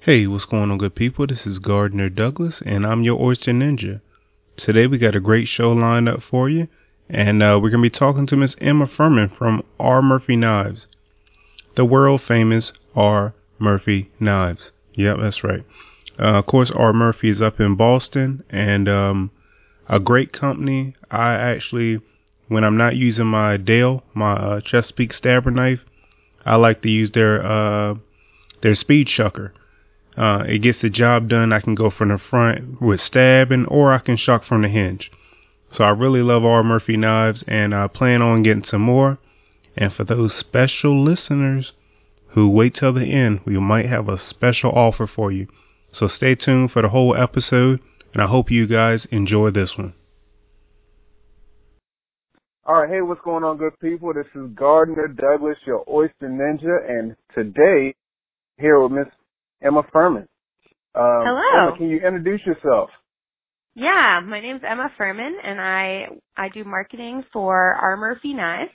Hey, what's going on, good people? This is Gardner Douglas, and I'm your Oyster Ninja. Today we got a great show lined up for you, and uh, we're going to be talking to Miss Emma Furman from R. Murphy Knives, the world famous R. Murphy Knives. Yep, that's right. Uh, of course, R. Murphy is up in Boston, and um, a great company. I actually, when I'm not using my Dale, my uh, Chesapeake stabber knife, I like to use their uh, their speed shucker. Uh, it gets the job done. I can go from the front with stabbing, or I can shock from the hinge. So I really love R. Murphy knives, and I plan on getting some more. And for those special listeners who wait till the end, we might have a special offer for you. So stay tuned for the whole episode, and I hope you guys enjoy this one. All right, hey, what's going on, good people? This is Gardner Douglas, your Oyster Ninja, and today here with Miss Emma Furman. Um, Hello. Emma, can you introduce yourself? Yeah, my name's Emma Furman, and I I do marketing for R. Murphy Knives.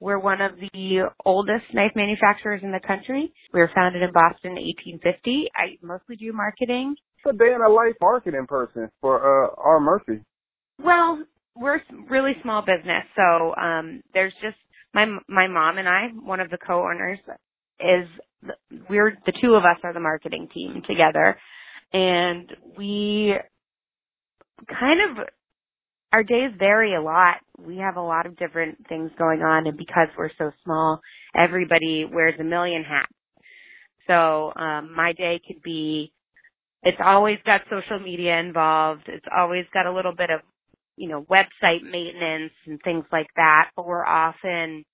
We're one of the oldest knife manufacturers in the country. We were founded in Boston in 1850. I mostly do marketing. It's a day in a life marketing person for uh, R. Murphy. Well, we're a really small business, so um, there's just my my mom and I, one of the co-owners, is we're the two of us are the marketing team together, and we kind of our days vary a lot. We have a lot of different things going on and because we're so small, everybody wears a million hats. So, um my day could be it's always got social media involved. It's always got a little bit of, you know, website maintenance and things like that, but we're often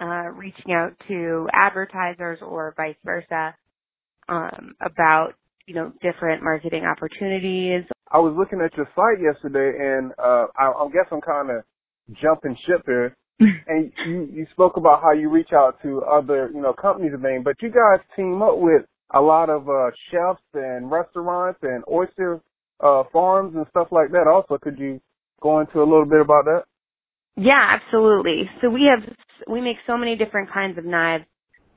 uh reaching out to advertisers or vice versa um about you know, different marketing opportunities. I was looking at your site yesterday, and uh, I, I guess I'm kind of jumping ship here. and you, you spoke about how you reach out to other, you know, companies and things, but you guys team up with a lot of uh, chefs and restaurants and oyster uh, farms and stuff like that. Also, could you go into a little bit about that? Yeah, absolutely. So we have we make so many different kinds of knives.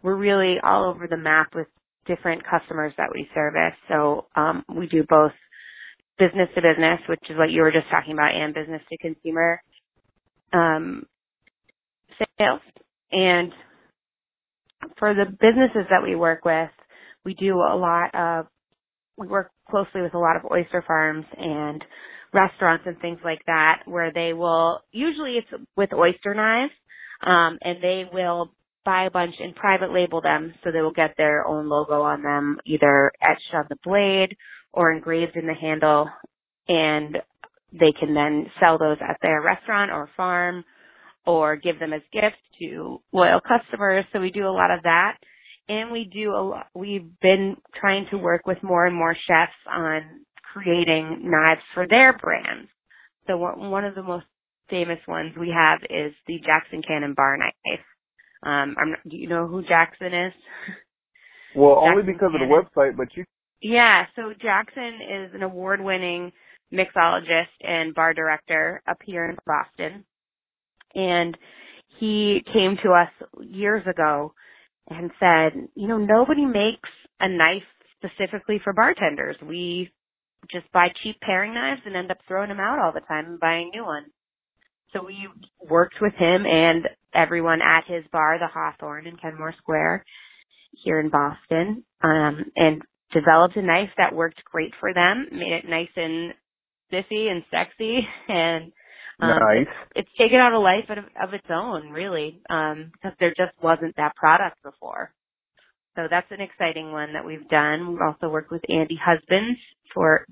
We're really all over the map with different customers that we service. So um, we do both business to business, which is what you were just talking about, and business to consumer um, sales. And for the businesses that we work with, we do a lot of we work closely with a lot of oyster farms and restaurants and things like that where they will usually it's with oyster knives um and they will buy a bunch and private label them so they will get their own logo on them, either etched on the blade or engraved in the handle, and they can then sell those at their restaurant or farm or give them as gifts to loyal customers. So we do a lot of that. And we do a lot, we've been trying to work with more and more chefs on creating knives for their brands. So one of the most famous ones we have is the Jackson Cannon bar knife. Um, I'm, do you know who Jackson is? Well, Jackson only because Cannon. of the website, but you. Yeah, so Jackson is an award-winning mixologist and bar director up here in Boston, and he came to us years ago and said, you know, nobody makes a knife specifically for bartenders. We just buy cheap paring knives and end up throwing them out all the time and buying new ones. So we worked with him and everyone at his bar, the Hawthorne in Kenmore Square here in Boston, um, and developed a knife that worked great for them, made it nice and spiffy and sexy and um, nice. it's, it's taken on a life of, of its own, really, um, because there just wasn't that product before. So that's an exciting one that we've done. We've also worked with Andy Husbands for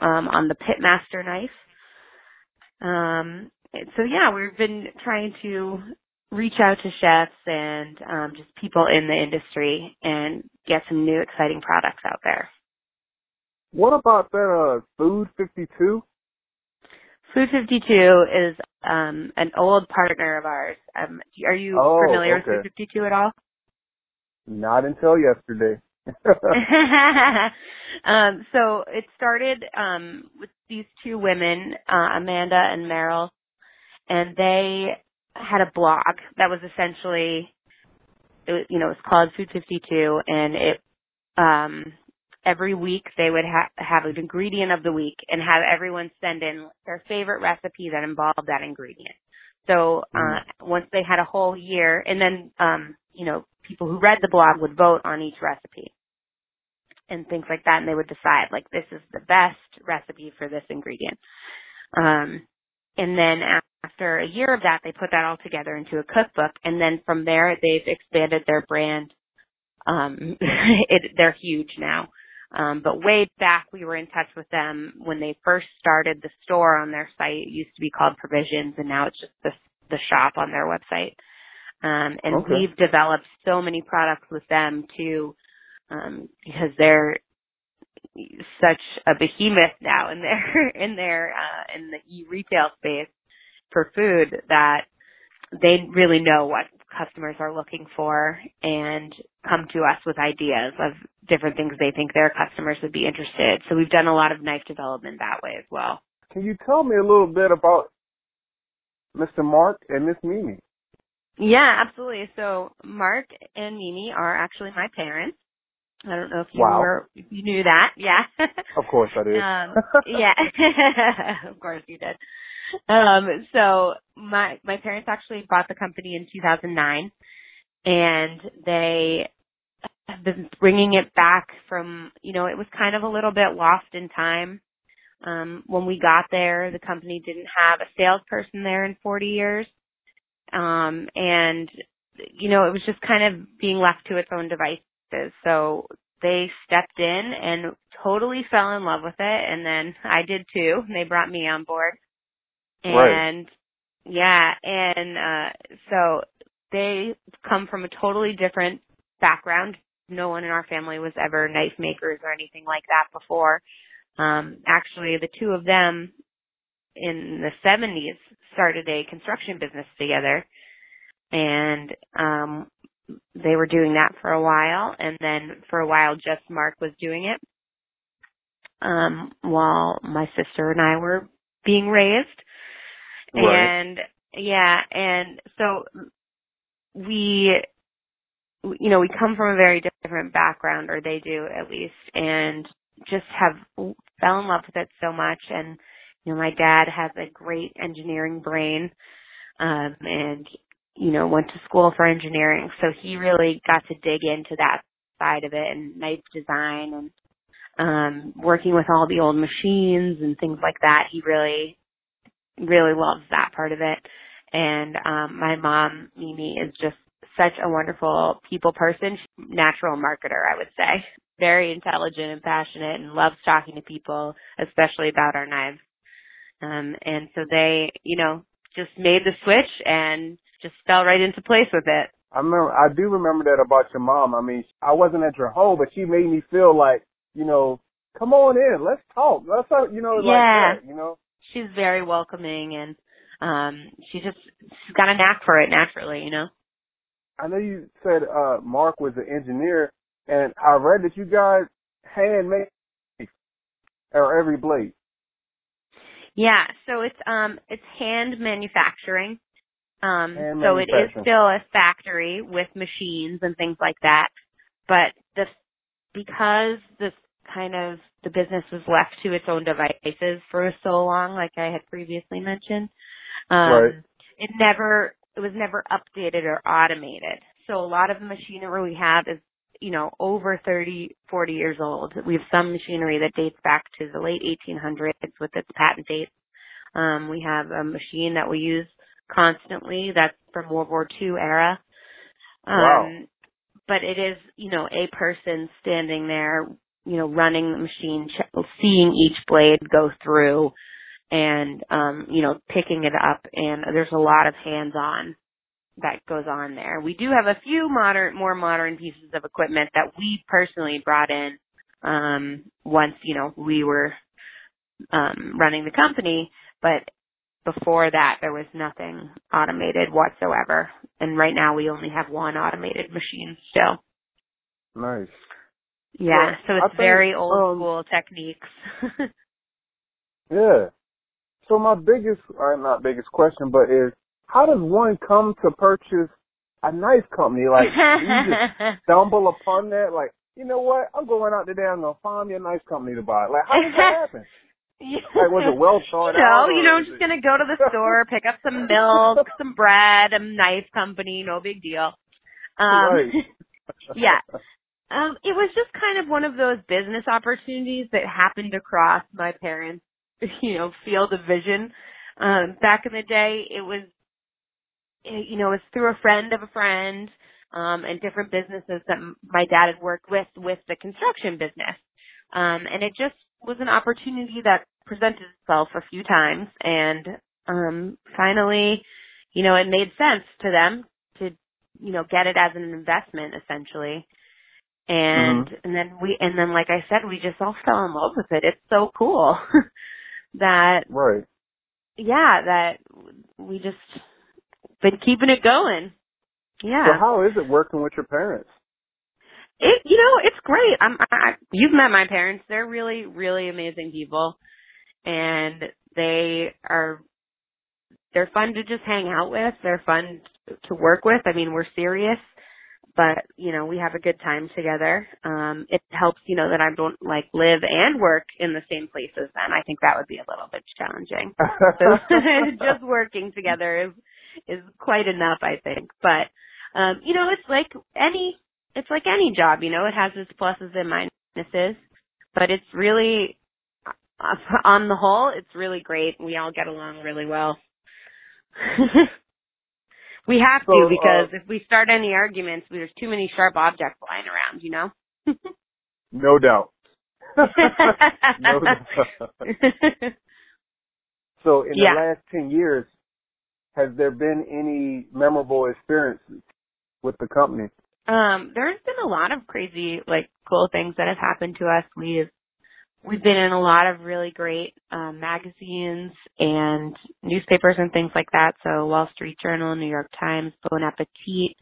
um, on the Pitmaster knife. Um, so yeah, we've been trying to reach out to chefs and um, just people in the industry and get some new exciting products out there. What about that uh, Food 52? Food 52 is um, an old partner of ours. Um, are you oh, familiar okay. with Food 52 at all? Not until yesterday. um, so it started um, with these two women, uh, Amanda and Merrill, and they had a blog that was essentially, it was, you know, it was called Food 52, and it um, every week they would ha- have an ingredient of the week and have everyone send in their favorite recipe that involved that ingredient. So uh, mm-hmm. once they had a whole year, and then um, you know people who read the blog would vote on each recipe and things like that, and they would decide like this is the best recipe for this ingredient. Um, and then after a year of that, they put that all together into a cookbook, and then from there they've expanded their brand. Um, it, they're huge now. Um, but way back, we were in touch with them when they first started the store on their site. It used to be called Provisions, and now it's just the the shop on their website. Um, and okay. we've developed so many products with them too, um, because they're such a behemoth now in their in their uh, in the e-retail space for food that they really know what customers are looking for and come to us with ideas of different things they think their customers would be interested. So we've done a lot of knife development that way as well. Can you tell me a little bit about Mr. Mark and Miss Mimi? Yeah, absolutely. So Mark and Mimi are actually my parents. I don't know if you wow. were if you knew that. Yeah. of course I did. um, yeah. of course you did. Um, so my my parents actually bought the company in 2009, and they have been bringing it back from you know it was kind of a little bit lost in time. Um, when we got there, the company didn't have a salesperson there in 40 years, um, and you know it was just kind of being left to its own devices. So they stepped in and totally fell in love with it and then I did too. They brought me on board. And right. yeah, and uh so they come from a totally different background. No one in our family was ever knife makers or anything like that before. Um actually the two of them in the 70s started a construction business together and um they were doing that for a while and then for a while just Mark was doing it um while my sister and I were being raised Right. And yeah, and so we, you know, we come from a very different background, or they do at least, and just have fell in love with it so much. And you know, my dad has a great engineering brain, um, and you know, went to school for engineering, so he really got to dig into that side of it and knife design and um working with all the old machines and things like that. He really really loves that part of it. And um my mom, Mimi, is just such a wonderful people person, natural marketer, I would say. Very intelligent and passionate and loves talking to people, especially about our knives. Um and so they, you know, just made the switch and just fell right into place with it. I remember I do remember that about your mom. I mean, I wasn't at your home, but she made me feel like, you know, come on in, let's talk. Let's you know, yeah. like that, you know she's very welcoming and um she just she's got a knack for it naturally, you know. I know you said uh Mark was an engineer and I read that you guys hand handmade or every blade. Yeah, so it's um it's hand manufacturing. Um hand so it is still a factory with machines and things like that. But the because this kind of the business was left to its own devices for so long, like I had previously mentioned. Um, right. It never, it was never updated or automated. So a lot of the machinery we have is, you know, over 30, 40 years old. We have some machinery that dates back to the late 1800s with its patent dates. Um, we have a machine that we use constantly that's from World War II era. Um, wow. But it is, you know, a person standing there you know, running the machine, seeing each blade go through and, um, you know, picking it up. And there's a lot of hands on that goes on there. We do have a few modern, more modern pieces of equipment that we personally brought in, um, once, you know, we were, um, running the company, but before that there was nothing automated whatsoever. And right now we only have one automated machine still. Nice. Yeah, so it's think, very old um, school techniques. yeah. So my biggest, or not biggest question, but is how does one come to purchase a knife company? Like, you just stumble upon that? Like, you know what? I'm going out today. I'm gonna find me a nice company to buy. Like, how did that happen? Like, was it well thought no, out? you know, or just gonna go to the store, pick up some milk, some bread, a knife company, no big deal. Um right. yeah. Um, it was just kind of one of those business opportunities that happened across my parents, you know, field of vision. Um, back in the day, it was, you know, it was through a friend of a friend, um, and different businesses that my dad had worked with, with the construction business. Um, and it just was an opportunity that presented itself a few times and, um, finally, you know, it made sense to them to, you know, get it as an investment essentially Mm-hmm. and and then we and then like I said, we just all fell in love with it. It's so cool that Right. yeah, that we just been keeping it going. Yeah. So how is it working with your parents? it you know it's great. I'm I, you've met my parents. They're really really amazing people, and they are they're fun to just hang out with. They're fun to work with. I mean, we're serious but you know we have a good time together. Um it helps you know that i don't like live and work in the same places then. I think that would be a little bit challenging. So just working together is is quite enough i think. But um you know it's like any it's like any job you know it has its pluses and minuses but it's really on the whole it's really great. We all get along really well we have So, to uh, because if we start any arguments there's too many sharp objects flying around you know no doubt. no doubt. So in Yeah. the last 10 years, has there been any memorable experiences with the company? um there's been a lot of crazy like cool things that have happened to us we've we've been in a lot of really great um magazines and newspapers and things like that so wall street journal new york times bon appetit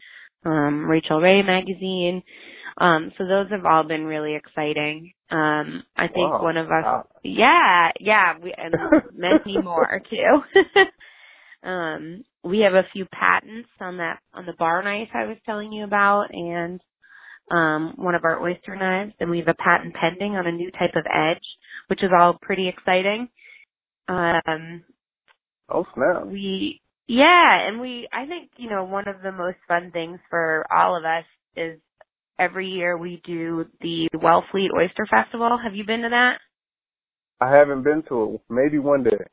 um rachael ray magazine um so those have all been really exciting um i think Wow. one of us Wow. yeah yeah we and many more too um we have a few patents on that on the bar knife i was telling you about and um, one of our oyster knives, and we have a patent pending on a new type of edge, which is all pretty exciting. Um, Oh snap! we, yeah, and we, I think, you know, one of the most fun things for all of us is every year we do the Wellfleet Oyster Festival. Have you been to that? I haven't been to it. Maybe one day.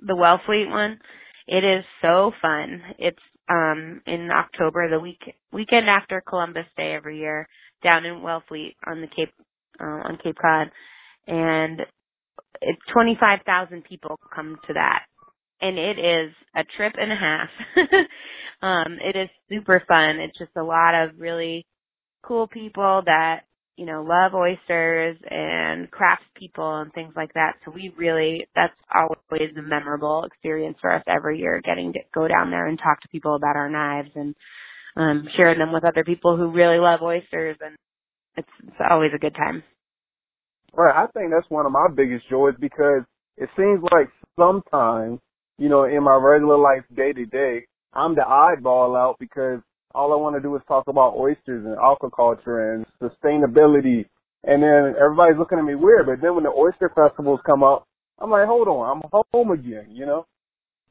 The Wellfleet one? It is so fun. It's um in October, the week weekend after Columbus Day every year, down in Wellfleet on the Cape uh, on Cape Cod, and it's twenty five thousand people come to that, and it is a trip and a half. um, it is super fun. It's just a lot of really cool people that you know love oysters and crafts people and things like that. So we really that's always a memorable experience for us every year, getting to go down there and talk to people about our knives and um, sharing them with other people who really love oysters, and it's, it's always a good time. Right. I think that's one of my biggest joys because it seems like sometimes, you know, in my regular life day to day, I'm the oddball out because all I want to do is talk about oysters and aquaculture and sustainability. And then everybody's looking at me weird. But then when the oyster festivals come up, I'm like, hold on, I'm home again, you know?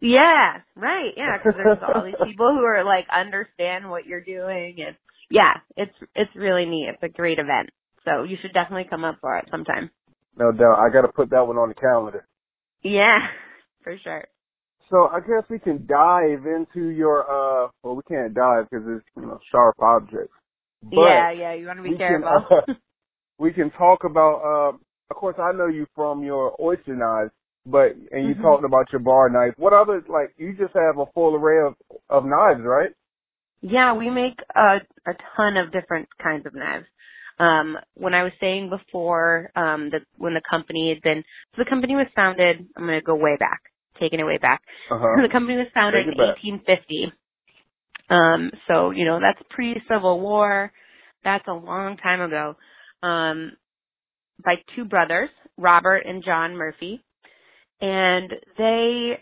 Yeah, right. Yeah, because there's all these people who are like understand what you're doing, and yeah, it's it's really neat. It's a great event, so you should definitely come up for it sometime. No doubt. I got to put that one on the calendar. Yeah, for sure. So I guess we can dive into your, uh, well, we can't dive because it's, you know, sharp objects. But yeah, yeah. You want to be careful. Can, uh, we can talk about, uh, of course, I know you from your oyster knives, but, and you Mhm. talked about your bar knife. What other, like, you just have a full array of, of knives, right? Yeah, we make a, a ton of different kinds of knives. Um, when I was saying before, um, that when the company had been, so the company was founded, I'm going to go way back, taking it way back. Uh-huh. the company was founded in back. 1850. Um, so, you know, that's pre-Civil War. That's a long time ago. Um, by two brothers, Robert and John Murphy. And they,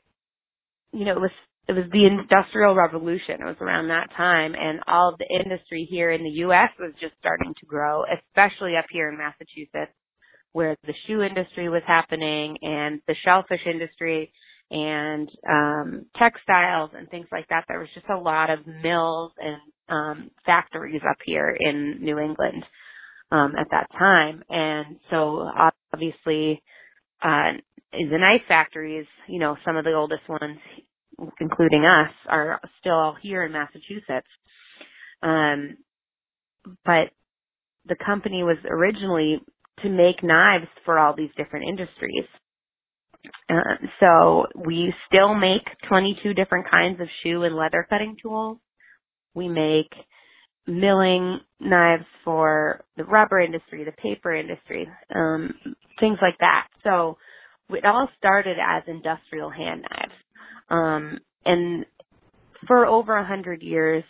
you know, it was it was the industrial revolution. It was around that time and all of the industry here in the US was just starting to grow, especially up here in Massachusetts where the shoe industry was happening and the shellfish industry and um textiles and things like that. There was just a lot of mills and um factories up here in New England um at that time. And so obviously uh the knife factories, you know, some of the oldest ones including us are still all here in Massachusetts. Um but the company was originally to make knives for all these different industries. Uh, so we still make 22 different kinds of shoe and leather cutting tools. We make milling knives for the rubber industry, the paper industry, um, things like that. So it all started as industrial hand knives. Um, and for over a hundred years,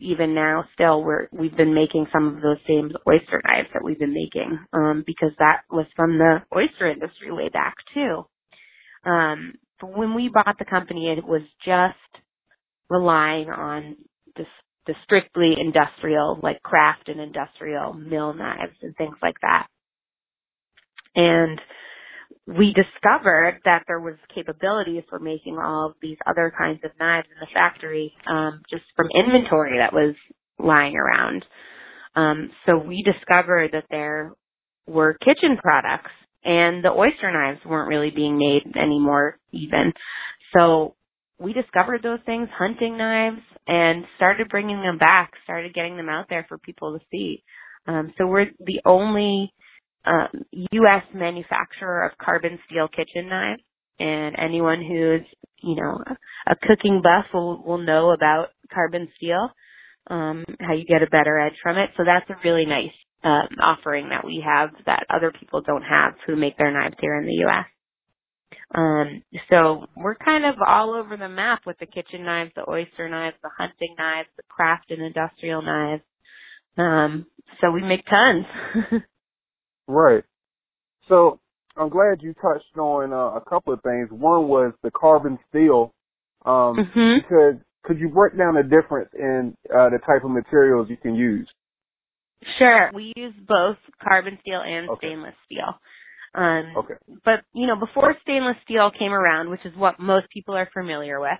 even now still we're we've been making some of those same oyster knives that we've been making um because that was from the oyster industry way back too um when we bought the company it was just relying on the, the strictly industrial like craft and industrial mill knives and things like that and we discovered that there was capability for making all of these other kinds of knives in the factory um, just from inventory that was lying around. Um, so we discovered that there were kitchen products and the oyster knives weren't really being made anymore even. So we discovered those things, hunting knives, and started bringing them back, started getting them out there for people to see. Um, so we're the only um, U.S. manufacturer of carbon steel kitchen knives, and anyone who's you know a cooking buff will will know about carbon steel, um, how you get a better edge from it. So that's a really nice um, offering that we have that other people don't have who make their knives here in the U.S. Um, so we're kind of all over the map with the kitchen knives, the oyster knives, the hunting knives, the craft and industrial knives. Um, so we make tons. Right. So I'm glad you touched on uh, a couple of things. One was the carbon steel. Um, mm-hmm. Because could you break down the difference in uh, the type of materials you can use? Sure. We use both carbon steel and okay. stainless steel. Um, okay. But you know, before stainless steel came around, which is what most people are familiar with,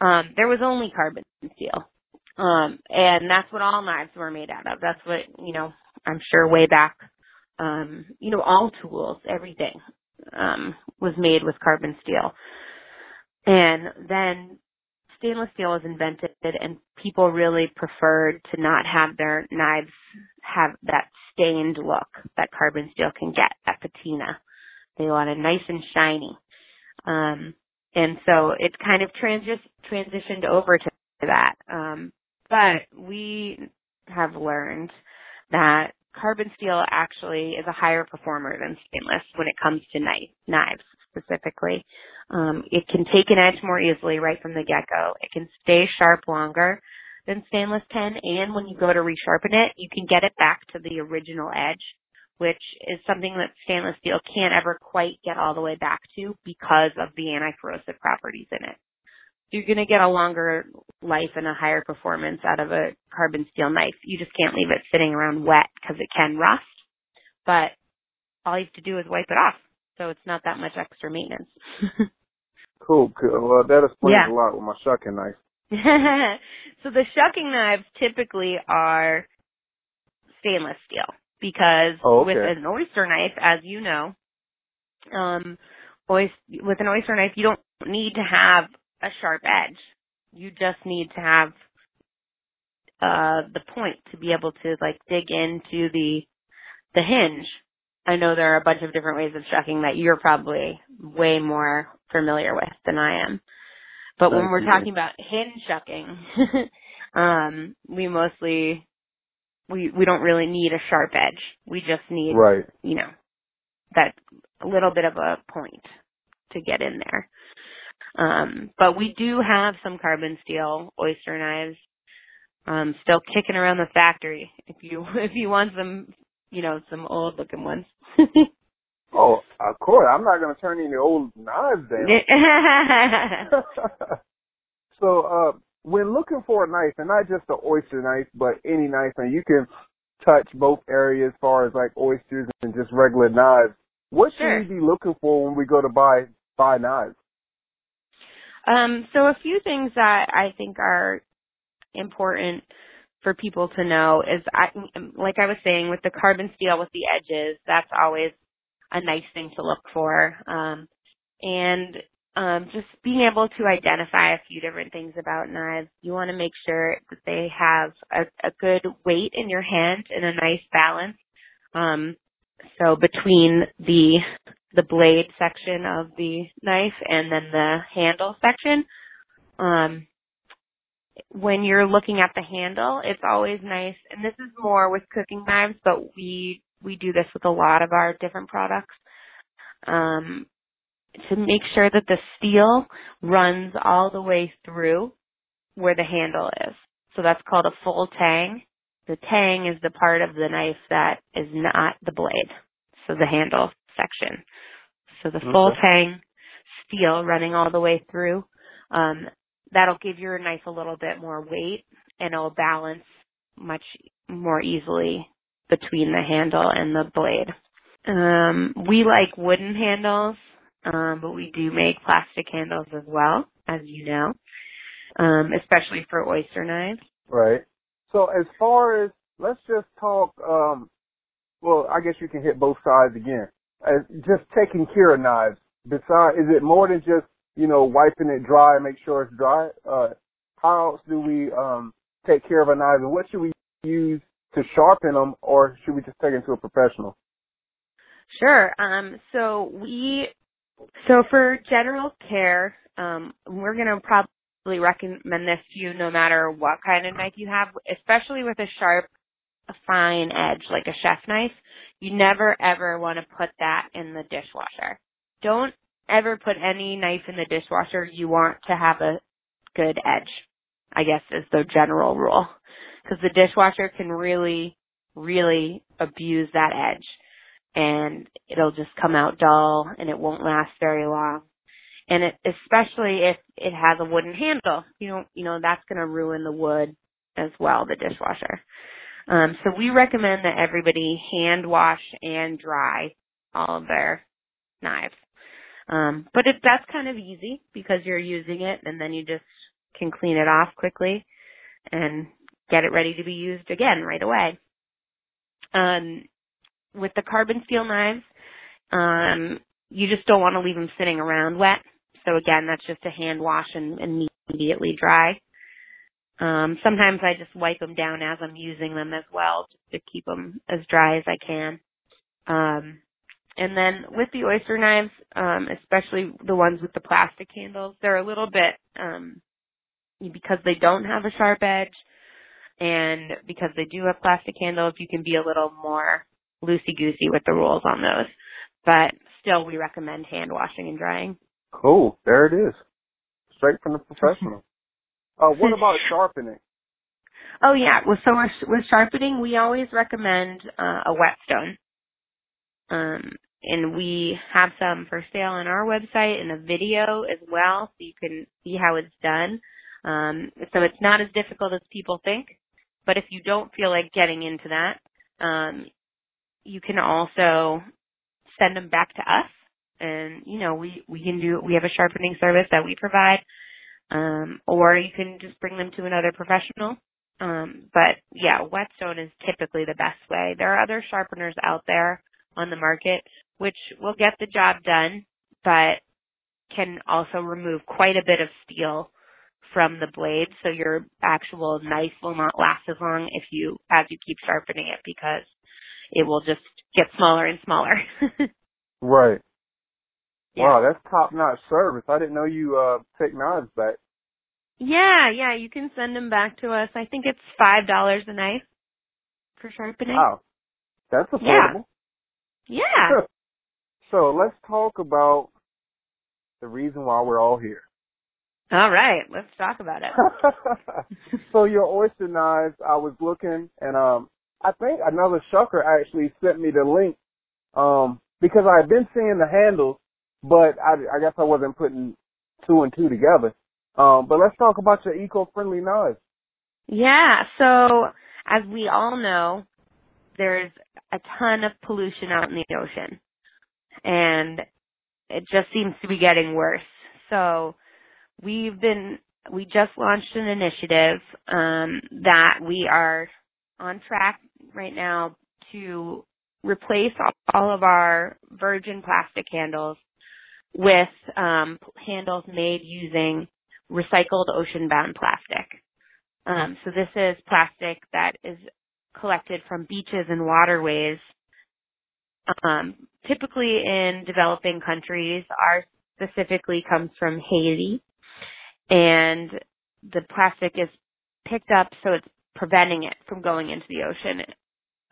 um, there was only carbon steel. Um, and that's what all knives were made out of. That's what, you know, I'm sure way back um, you know, all tools, everything, um, was made with carbon steel. And then stainless steel was invented and people really preferred to not have their knives have that stained look that carbon steel can get, that patina. They want it nice and shiny. Um, and so it kind of transi- transitioned over to that. Um, but we have learned that carbon steel actually is a higher performer than stainless when it comes to knife, knives specifically. Um, it can take an edge more easily right from the get-go. It can stay sharp longer than stainless can, and when you go to resharpen it, you can get it back to the original edge, which is something that stainless steel can't ever quite get all the way back to because of the anti-corrosive properties in it you're going to get a longer life and a higher performance out of a carbon steel knife. You just can't leave it sitting around wet because it can rust. But all you have to do is wipe it off. So it's not that much extra maintenance. cool, cool. Well, that explains yeah. a lot with my shucking knife. so the shucking knives typically are stainless steel because oh, okay. with an oyster knife, as you know, um, oyster, with an oyster knife, you don't need to have a sharp edge. You just need to have uh the point to be able to like dig into the the hinge. I know there are a bunch of different ways of shucking that you're probably way more familiar with than I am. But when we're talking about hinge shucking, um, we mostly we we don't really need a sharp edge. We just need right. you know that little bit of a point to get in there. Um, but we do have some carbon steel oyster knives um, still kicking around the factory. If you if you want some, you know, some old looking ones. oh, of course. I'm not going to turn any old knives down. So, uh, when looking for a knife, and not just the oyster knife, but any knife, and you can touch both areas as far as like oysters and just regular knives. What should Sure. we be looking for when we go to buy buy knives? Um, so a few things that I think are important for people to know is I like I was saying with the carbon steel with the edges, that's always a nice thing to look for. Um, and um, just being able to identify a few different things about knives. You want to make sure that they have a, a good weight in your hand and a nice balance. Um, so between the the blade section of the knife and then the handle section. Um, when you're looking at the handle, it's always nice, and this is more with cooking knives, but we we do this with a lot of our different products. Um, to make sure that the steel runs all the way through where the handle is. So that's called a full tang. The tang is the part of the knife that is not the blade. So the handle section. So the full Okay. tang steel running all the way through. Um, that'll give your knife a little bit more weight and it'll balance much more easily between the handle and the blade. Um, we like wooden handles, um, but we do make plastic handles as well, as you know, um, especially for oyster knives. Right. So as far as let's just talk. Um, well, I guess you can hit both sides again. As just taking care of knives. Besides, is it more than just you know wiping it dry and make sure it's dry? Uh, how else do we um take care of a knife, and what should we use to sharpen them, or should we just take it to a professional? Sure. Um, so we, so for general care, um, we're going to probably recommend this to you no matter what kind of knife you have, especially with a sharp, fine edge like a chef knife. You never ever want to put that in the dishwasher. Don't ever put any knife in the dishwasher. You want to have a good edge, I guess is the general rule. Because the dishwasher can really, really abuse that edge and it'll just come out dull and it won't last very long. And it, especially if it has a wooden handle, you know, you know, that's going to ruin the wood as well, the dishwasher. Um, so we recommend that everybody hand wash and dry all of their knives. Um, but if that's kind of easy because you're using it and then you just can clean it off quickly and get it ready to be used again right away. Um, with the carbon steel knives, um, you just don't want to leave them sitting around wet. So again, that's just a hand wash and, immediately dry. Um, sometimes I just wipe them down as I'm using them as well, just to keep them as dry as I can. Um, and then with the oyster knives, um, especially the ones with the plastic handles, they're a little bit um, because they don't have a sharp edge, and because they do have plastic handles, you can be a little more loosey goosey with the rules on those. But still, we recommend hand washing and drying. Cool. There it is. Straight from the professional. Uh, what about sharpening? Oh yeah, well, so with, with sharpening, we always recommend uh, a whetstone. Um, and we have some for sale on our website and a video as well, so you can see how it's done. Um, so it's not as difficult as people think. But if you don't feel like getting into that, um, you can also send them back to us, and you know we we can do we have a sharpening service that we provide, um, or you can just bring them to another professional. Um, but yeah, whetstone is typically the best way. There are other sharpeners out there on the market which will get the job done, but can also remove quite a bit of steel from the blade, so your actual knife will not last as long if you as you keep sharpening it because it will just get smaller and smaller. Right. Yeah. Wow, that's top notch service. I didn't know you uh take knives back. yeah, yeah, you can send them back to us. I think it's five dollars a knife for sharpening. Wow. That's affordable. Yeah. affordable. Yeah. So let's talk about the reason why we're all here. All right, let's talk about it. so your oyster knives, I was looking and um I think another shucker actually sent me the link um because I had been seeing the handles but I I guess I wasn't putting two and two together. Um, but let's talk about your eco-friendly knives. Yeah. So as we all know, there's a ton of pollution out in the ocean, and it just seems to be getting worse. So we've been we just launched an initiative um, that we are on track right now to replace all of our virgin plastic handles with um, handles made using recycled ocean-bound plastic. Um, so this is plastic that is collected from beaches and waterways, um, typically in developing countries. Ours specifically comes from Haiti, and the plastic is picked up so it's preventing it from going into the ocean.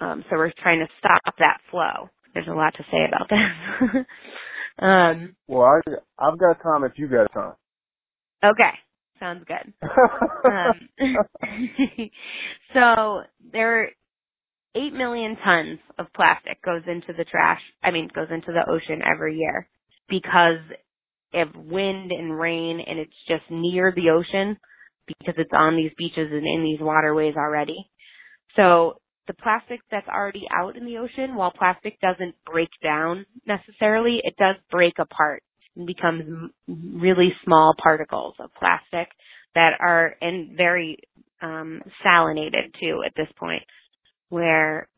Um, so we're trying to stop that flow. There's a lot to say about this. um, well, I, I've got time if you've got time. Okay, sounds good. um, so there are 8 million tons of plastic goes into the trash, I mean, goes into the ocean every year because of wind and rain and it's just near the ocean because it's on these beaches and in these waterways already. So the plastic that's already out in the ocean, while plastic doesn't break down necessarily, it does break apart and becomes really small particles of plastic that are and very um, salinated too at this point, where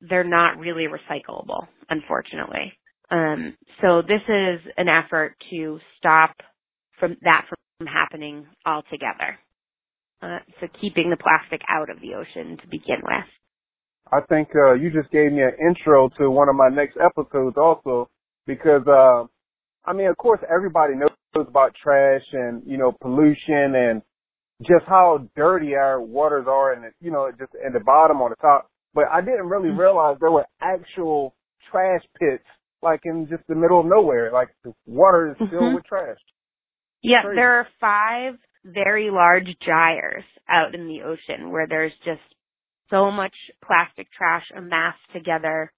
they're not really recyclable, unfortunately. Um, so this is an effort to stop from that from happening altogether. Uh, so keeping the plastic out of the ocean to begin with. I think uh, you just gave me an intro to one of my next episodes also because uh, I mean of course everybody knows about trash and you know pollution and just how dirty our waters are and you know just in the bottom or the top but I didn't really mm-hmm. realize there were actual trash pits like in just the middle of nowhere like the water is filled mm-hmm. with trash. Yeah, there are five very large gyres out in the ocean where there's just so much plastic trash amassed together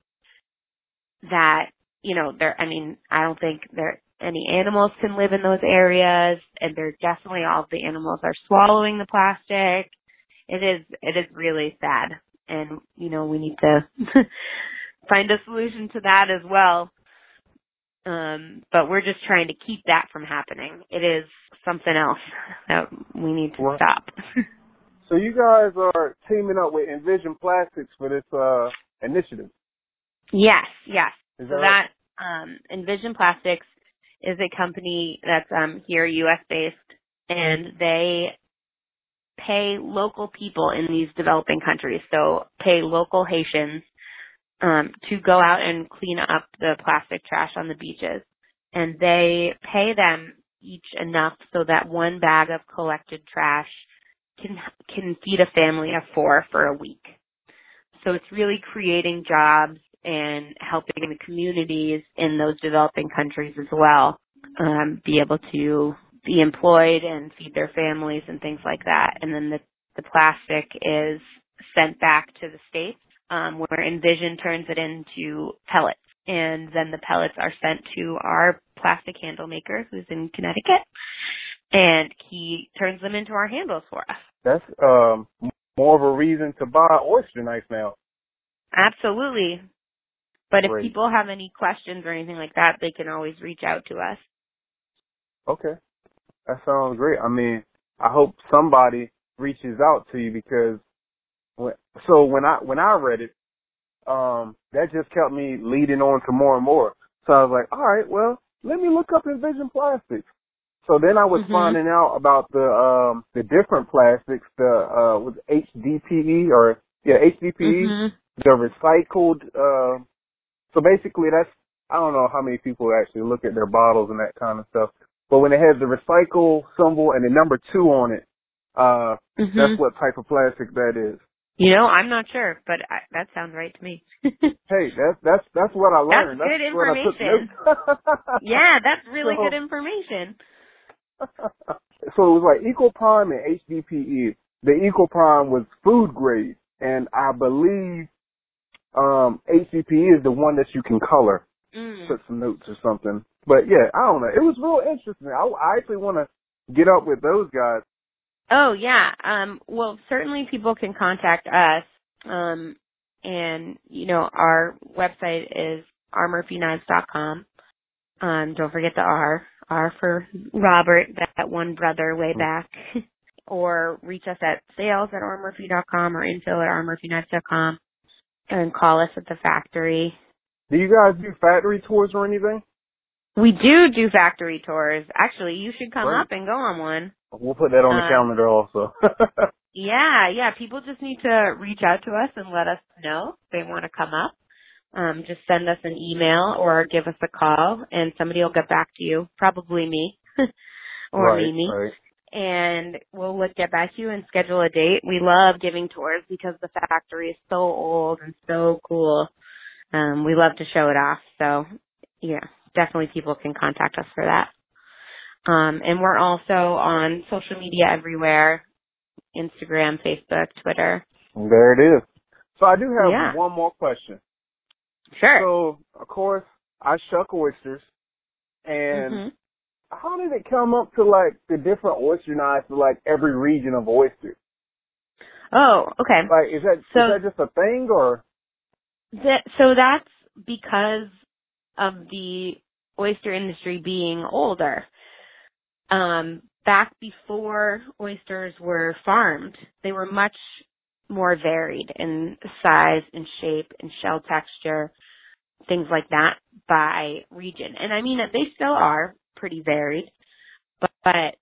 that, you know, there, I mean, I don't think there, any animals can live in those areas and they're definitely all the animals are swallowing the plastic. It is, it is really sad. And, you know, we need to find a solution to that as well. Um, but we're just trying to keep that from happening. It is something else that we need to stop. So you guys are teaming up with Envision Plastics for this uh, initiative. Yes, yes. Is so that, that um, Envision Plastics is a company that's um, here, U.S. based, and they pay local people in these developing countries. So pay local Haitians um, to go out and clean up the plastic trash on the beaches, and they pay them each enough so that one bag of collected trash can can feed a family of four for a week. So it's really creating jobs and helping the communities in those developing countries as well um, be able to be employed and feed their families and things like that. And then the the plastic is sent back to the states um, where Envision turns it into pellets, and then the pellets are sent to our plastic handle maker who's in Connecticut, and he turns them into our handles for us that's um more of a reason to buy oyster knife now. Absolutely. But Great. if people have any questions or anything like that, they can always reach out to us. Okay. That sounds great. I mean, I hope somebody reaches out to you because so when I when I read it, um, that just kept me leading on to more and more. So I was like, all right, well, let me look up Envision Plastics. So then I was mm-hmm. finding out about the um the different plastics, the uh with HDPE or yeah, HDPE, mm-hmm. the recycled uh so basically that's I don't know how many people actually look at their bottles and that kind of stuff. But when it has the recycle symbol and the number two on it, uh mm-hmm. that's what type of plastic that is. You know, I'm not sure, but I, that sounds right to me. hey, that's that's that's what I learned. That's, good information. yeah, that's really so, good information. so it was like Ecoprime and HDPE. The Ecoprime was food grade, and I believe um HDPE is the one that you can color. Mm. Put some notes or something. But yeah, I don't know. It was real interesting. I, I actually want to get up with those guys? Oh yeah. Um well certainly people can contact us. Um and you know, our website is rmurphyknives.com. Um don't forget the R. R for Robert, that one brother way Mm-hmm. back. or reach us at sales at rmurphy.com or info at rmurphyknives.com and call us at the factory. Do you guys do factory tours or anything? We do do factory tours. Actually, you should come Great. up and go on one. We'll put that on the Um, calendar also. Yeah, yeah. People just need to reach out to us and let us know if they want to come up. Um, just send us an email or give us a call, and somebody will get back to you. Probably me or right, Mimi, right. and we'll look, get back to you and schedule a date. We love giving tours because the factory is so old and so cool. Um, we love to show it off. So, yeah, definitely people can contact us for that. Um, and we're also on social media everywhere. Instagram, Facebook, Twitter. There it is. So I do have Yeah. one more question. Sure. So, of course, I shuck oysters, and Mhm. how did it come up to like the different oyster knives for like every region of oysters? Oh, okay. Like, is that is So- that just a thing, or That, so that's because of the oyster industry being older. Um, back before oysters were farmed, they were much more varied in size and shape and shell texture, things like that by region. And I mean, that they still are pretty varied, but, but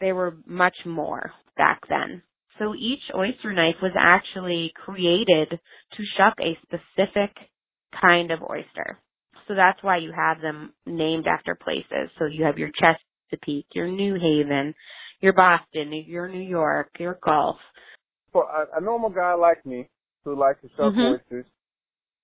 they were much more back then. So each oyster knife was actually created to shuck a specific kind of oyster. So that's why you have them named after places. So you have your Chesapeake, your New Haven, your Boston, your New York, your Gulf. for a, a normal guy like me who likes to shuck Mhm. oysters?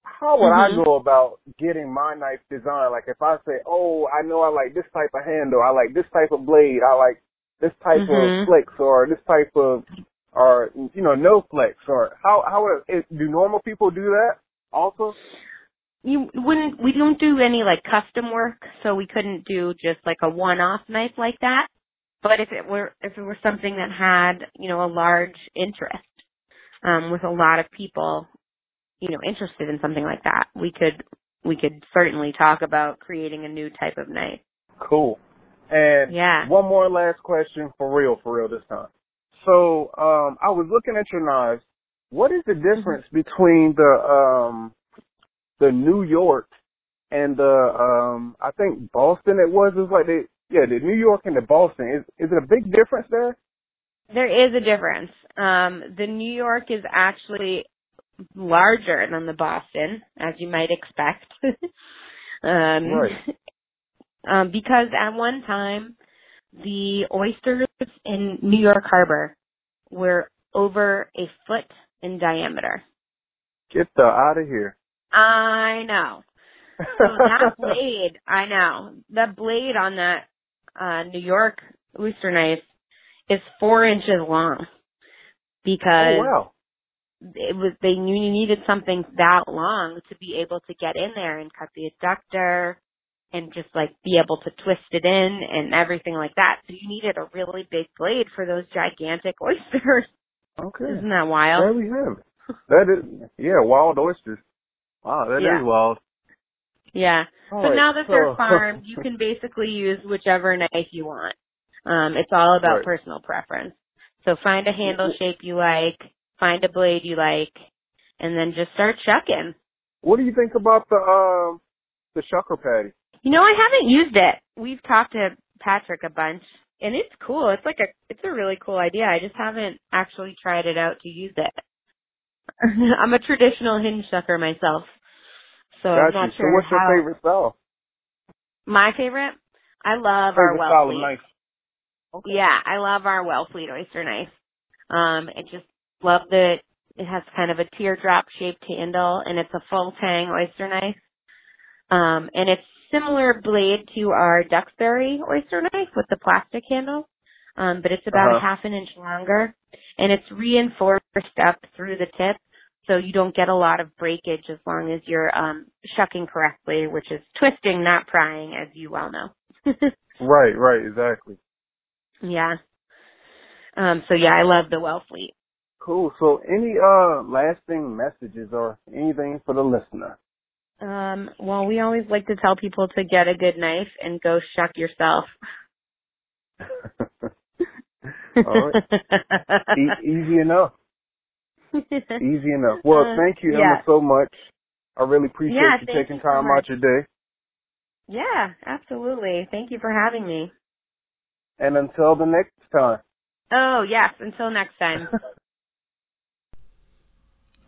How would Mhm. I go about getting my knife designed? Like, if I say, "Oh, I know I like this type of handle, I like this type of blade, I like this type Mhm. of flex, or this type of, or you know, no flex," or how how would it, do normal people do that also? You wouldn't, we don't do any like custom work, so we couldn't do just like a one-off knife like that. But if it were, if it were something that had, you know, a large interest, um, with a lot of people, you know, interested in something like that, we could, we could certainly talk about creating a new type of knife. Cool. And Yeah. one more last question for real, for real this time. So, um, I was looking at your knives. What is the difference between the um the New York and the um I think Boston it was? is like the yeah, the New York and the Boston. Is is it a big difference there? There is a difference. Um, the New York is actually larger than the Boston, as you might expect. um, Right. um, because at one time, the oysters in New York Harbor were over a foot in diameter. Get the out of here. I know. So that blade, I know, the blade on that uh New York oyster knife is four inches long because oh wow. it was they knew you needed something that long to be able to get in there and cut the adductor and just like be able to twist it in and everything like that. So you needed a really big blade for those gigantic oysters. Okay. Isn't that wild? There we have it. That is yeah, wild oysters. Wow, that is Yeah. wild. Yeah. All But now that they're farmed, you can basically use whichever knife you want. Um, it's all about Right. personal preference. So find a handle shape you like, find a blade you like, and then just start chucking. What do you think about the um the Shucker Paddy? You know, I haven't used it. We've talked to Patrick a bunch, and it's cool. It's like a, it's a really cool idea. I just haven't actually tried it out to use it. I'm a traditional hinge sucker myself, so I'm not sure so what's how. your favorite style? My favorite? I love our favorite of Wellfleet. knife? Okay. Yeah, I love our Wellfleet oyster knife. Um, I just love that it has kind of a teardrop shaped handle and it's a full tang oyster knife. Um, and it's similar blade to our Duxbury oyster knife with the plastic handle. Um, but it's about a Uh-huh. half an inch longer and it's reinforced up through the tip so you don't get a lot of breakage as long as you're um shucking correctly, which is twisting, not prying, as you well know. Right, right, exactly. Yeah. Um, so yeah, I love the Wellfleet. Cool. So any uh lasting messages or anything for the listener? Um, well, we always like to tell people to get a good knife and go shuck yourself. All right. E- easy enough. Easy enough. Well, Uh, thank you, yeah. Emma, so much. I really appreciate Yeah, you thank taking you time much. out your day. Yeah, absolutely. Thank you for having me. And until the next time. Oh, yes. Until next time.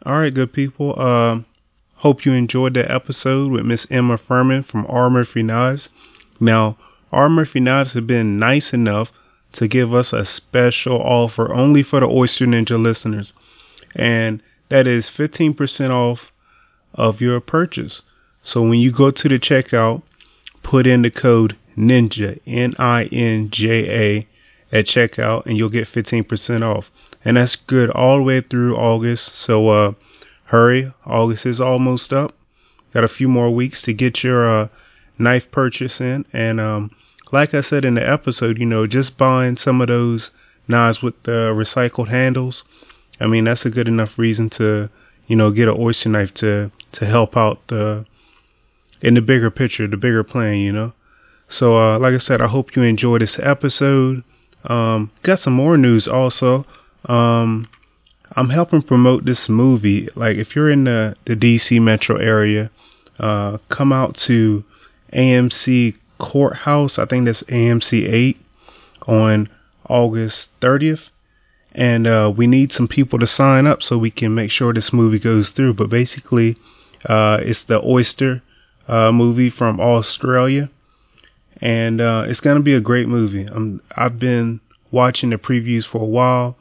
All right, good people. Um, hope you enjoyed that episode with Miss Emma Furman from R. Murphy Knives. Now, R. Murphy Knives have been nice enough to give us a special offer only for the Oyster Ninja listeners, and that is 15% off of your purchase. So when you go to the checkout, put in the code NINJA, N I N J A, at checkout, and you'll get 15% off. And that's good all the way through August. So uh, hurry, August is almost up. Got a few more weeks to get your uh, knife purchase in. And um, like I said in the episode, you know, just buying some of those knives with the recycled handles. I mean, that's a good enough reason to, you know, get an oyster knife to to help out the in the bigger picture, the bigger plan, you know. So, uh, like I said, I hope you enjoy this episode. Um, got some more news also. Um, I'm helping promote this movie. Like, if you're in the, the DC metro area, uh, come out to AMC Courthouse. I think that's AMC 8 on August 30th. And uh, we need some people to sign up so we can make sure this movie goes through. But basically, uh, it's the Oyster uh, movie from Australia, and uh, it's gonna be a great movie. I'm, I've been watching the previews for a while,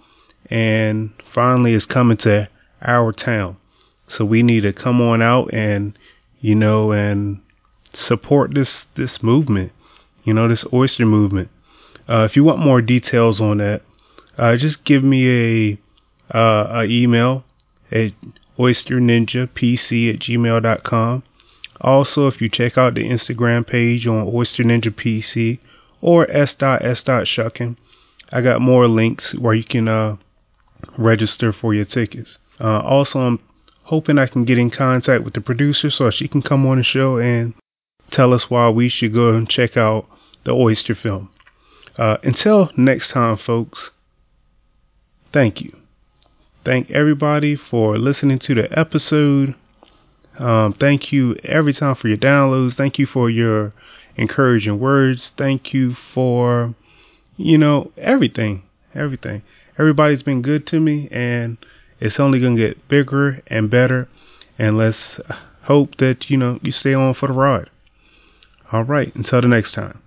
and finally it's coming to our town. So we need to come on out and you know and support this this movement. You know this oyster movement. Uh, if you want more details on that, uh, just give me a uh, a email at oysterninjapc at gmail.com. Also, if you check out the Instagram page on Oyster Ninja PC or s.s.shucking, I got more links where you can uh, register for your tickets. Uh, also, I'm hoping I can get in contact with the producer so she can come on the show and tell us why we should go and check out the Oyster film. Uh, until next time, folks, thank you. Thank everybody for listening to the episode. Um, thank you every time for your downloads. Thank you for your encouraging words. Thank you for, you know, everything. Everything. Everybody's been good to me, and it's only going to get bigger and better. And let's hope that, you know, you stay on for the ride. All right. Until the next time.